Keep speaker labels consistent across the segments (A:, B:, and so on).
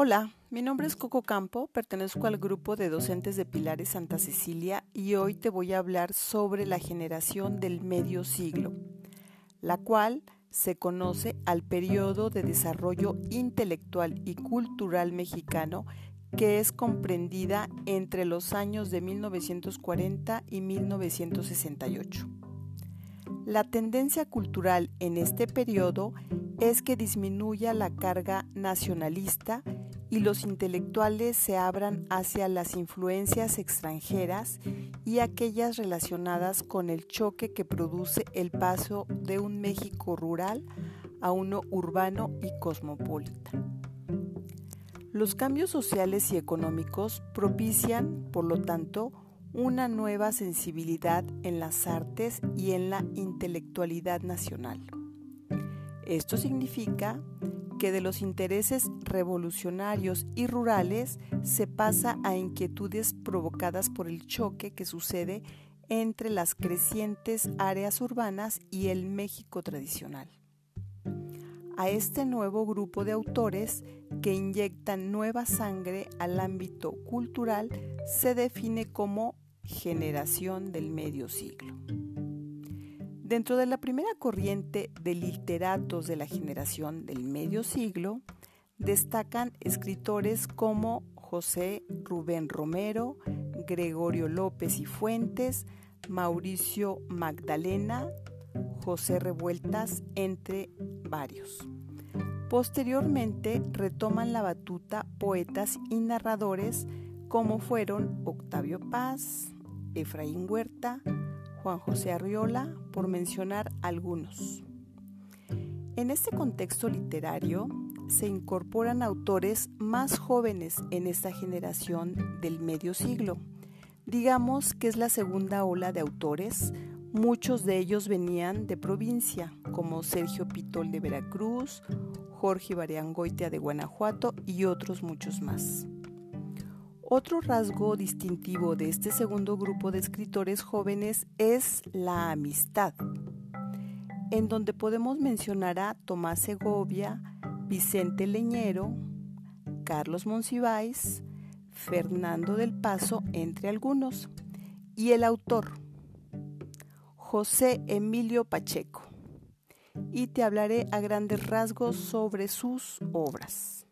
A: Hola, mi nombre es Coco Campo, pertenezco al grupo de docentes de Pilares Santa Cecilia y hoy te voy a hablar sobre la generación del medio siglo, la cual se conoce al periodo de desarrollo intelectual y cultural mexicano que es comprendida entre los años de 1940 y 1968. La tendencia cultural en este periodo es que disminuya la carga nacionalista y los intelectuales se abran hacia las influencias extranjeras y aquellas relacionadas con el choque que produce el paso de un México rural a uno urbano y cosmopolita. Los cambios sociales y económicos propician, por lo tanto, una nueva sensibilidad en las artes y en la intelectualidad nacional. Esto significa que de los intereses revolucionarios y rurales se pasa a inquietudes provocadas por el choque que sucede entre las crecientes áreas urbanas y el México tradicional. A este nuevo grupo de autores que inyectan nueva sangre al ámbito cultural se define como generación del medio siglo. Dentro de la primera corriente de literatos de la generación del medio siglo, destacan escritores como José Rubén Romero, Gregorio López y Fuentes, Mauricio Magdalena, José Revueltas, entre varios. Posteriormente retoman la batuta poetas y narradores como fueron Octavio Paz, Efraín Huerta, Juan José Arriola, por mencionar algunos. En este contexto literario se incorporan autores más jóvenes en esta generación del medio siglo. Digamos que es la segunda ola de autores, muchos de ellos venían de provincia, como Sergio Pitol de Veracruz, Jorge Bariangoitia de Guanajuato y otros muchos más. Otro rasgo distintivo de este segundo grupo de escritores jóvenes es la amistad, en donde podemos mencionar a Tomás Segovia, Vicente Leñero, Carlos Monsiváis, Fernando del Paso, entre algunos, y el autor, José Emilio Pacheco, y te hablaré a grandes rasgos sobre sus obras.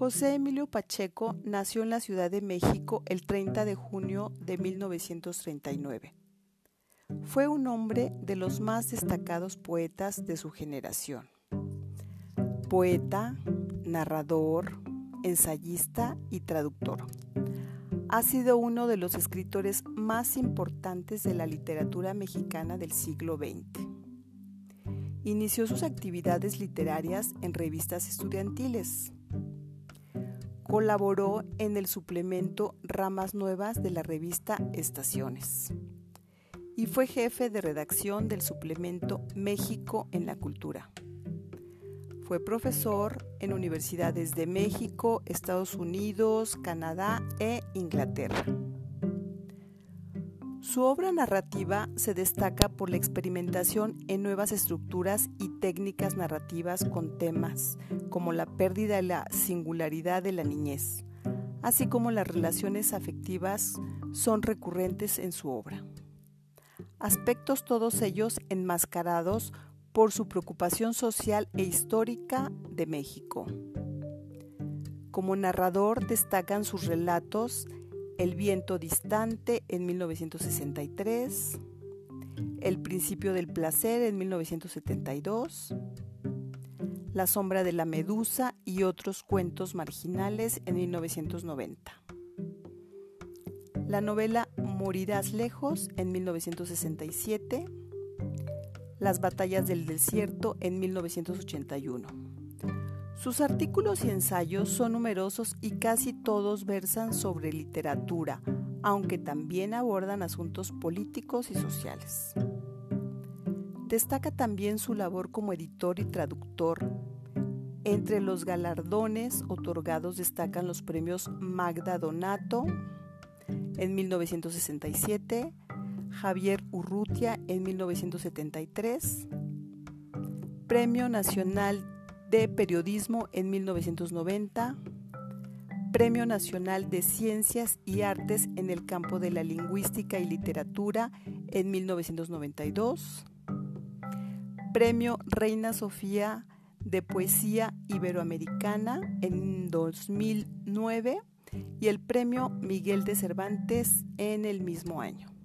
A: José Emilio Pacheco nació en la Ciudad de México el 30 de junio de 1939. Fue un hombre de los más destacados poetas de su generación. Poeta, narrador, ensayista y traductor. Ha sido uno de los escritores más importantes de la literatura mexicana del siglo XX. Inició sus actividades literarias en revistas estudiantiles, Colaboró en el suplemento Ramas Nuevas de la revista Estaciones y fue jefe de redacción del suplemento México en la Cultura. Fue profesor en universidades de México, Estados Unidos, Canadá e Inglaterra. Su obra narrativa se destaca por la experimentación en nuevas estructuras y técnicas narrativas con temas como la pérdida y la singularidad de la niñez, así como las relaciones afectivas son recurrentes en su obra. Aspectos todos ellos enmascarados por su preocupación social e histórica de México. Como narrador destacan sus relatos el viento distante en 1963, El principio del placer en 1972, La sombra de la medusa y otros cuentos marginales en 1990. La novela Morirás lejos en 1967, Las batallas del desierto en 1981. Sus artículos y ensayos son numerosos y casi todos versan sobre literatura, aunque también abordan asuntos políticos y sociales. Destaca también su labor como editor y traductor. Entre los galardones otorgados destacan los premios Magda Donato en 1967, Javier Urrutia en 1973, Premio Nacional de Periodismo en 1990, Premio Nacional de Ciencias y Artes en el campo de la lingüística y literatura en 1992, Premio Reina Sofía de Poesía Iberoamericana en 2009 y el Premio Miguel de Cervantes en el mismo año.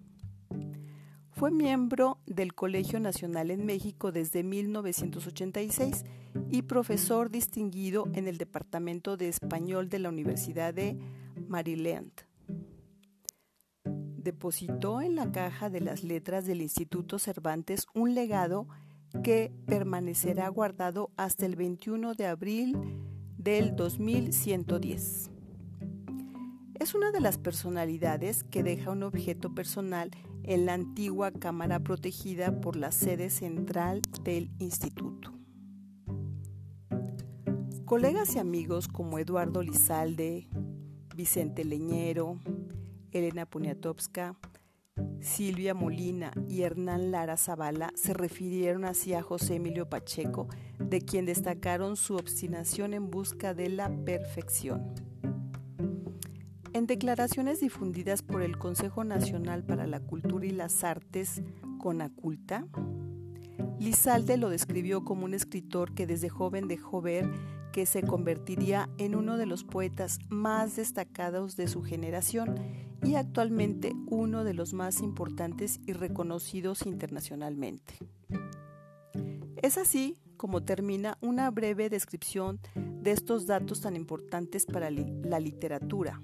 A: Fue miembro del Colegio Nacional en México desde 1986 y profesor distinguido en el Departamento de Español de la Universidad de Maryland. Depositó en la caja de las letras del Instituto Cervantes un legado que permanecerá guardado hasta el 21 de abril del 2110. Es una de las personalidades que deja un objeto personal en la antigua cámara protegida por la sede central del instituto. Colegas y amigos como Eduardo Lizalde, Vicente Leñero, Elena Poniatowska, Silvia Molina y Hernán Lara Zavala se refirieron así a José Emilio Pacheco, de quien destacaron su obstinación en busca de la perfección. En declaraciones difundidas por el Consejo Nacional para la Cultura y las Artes, CONACULTA, Lizalde lo describió como un escritor que desde joven dejó ver que se convertiría en uno de los poetas más destacados de su generación y actualmente uno de los más importantes y reconocidos internacionalmente. Es así como termina una breve descripción de estos datos tan importantes para la literatura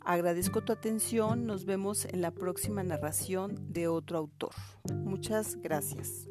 A: Agradezco tu atención, nos vemos en la próxima narración de otro autor. Muchas gracias.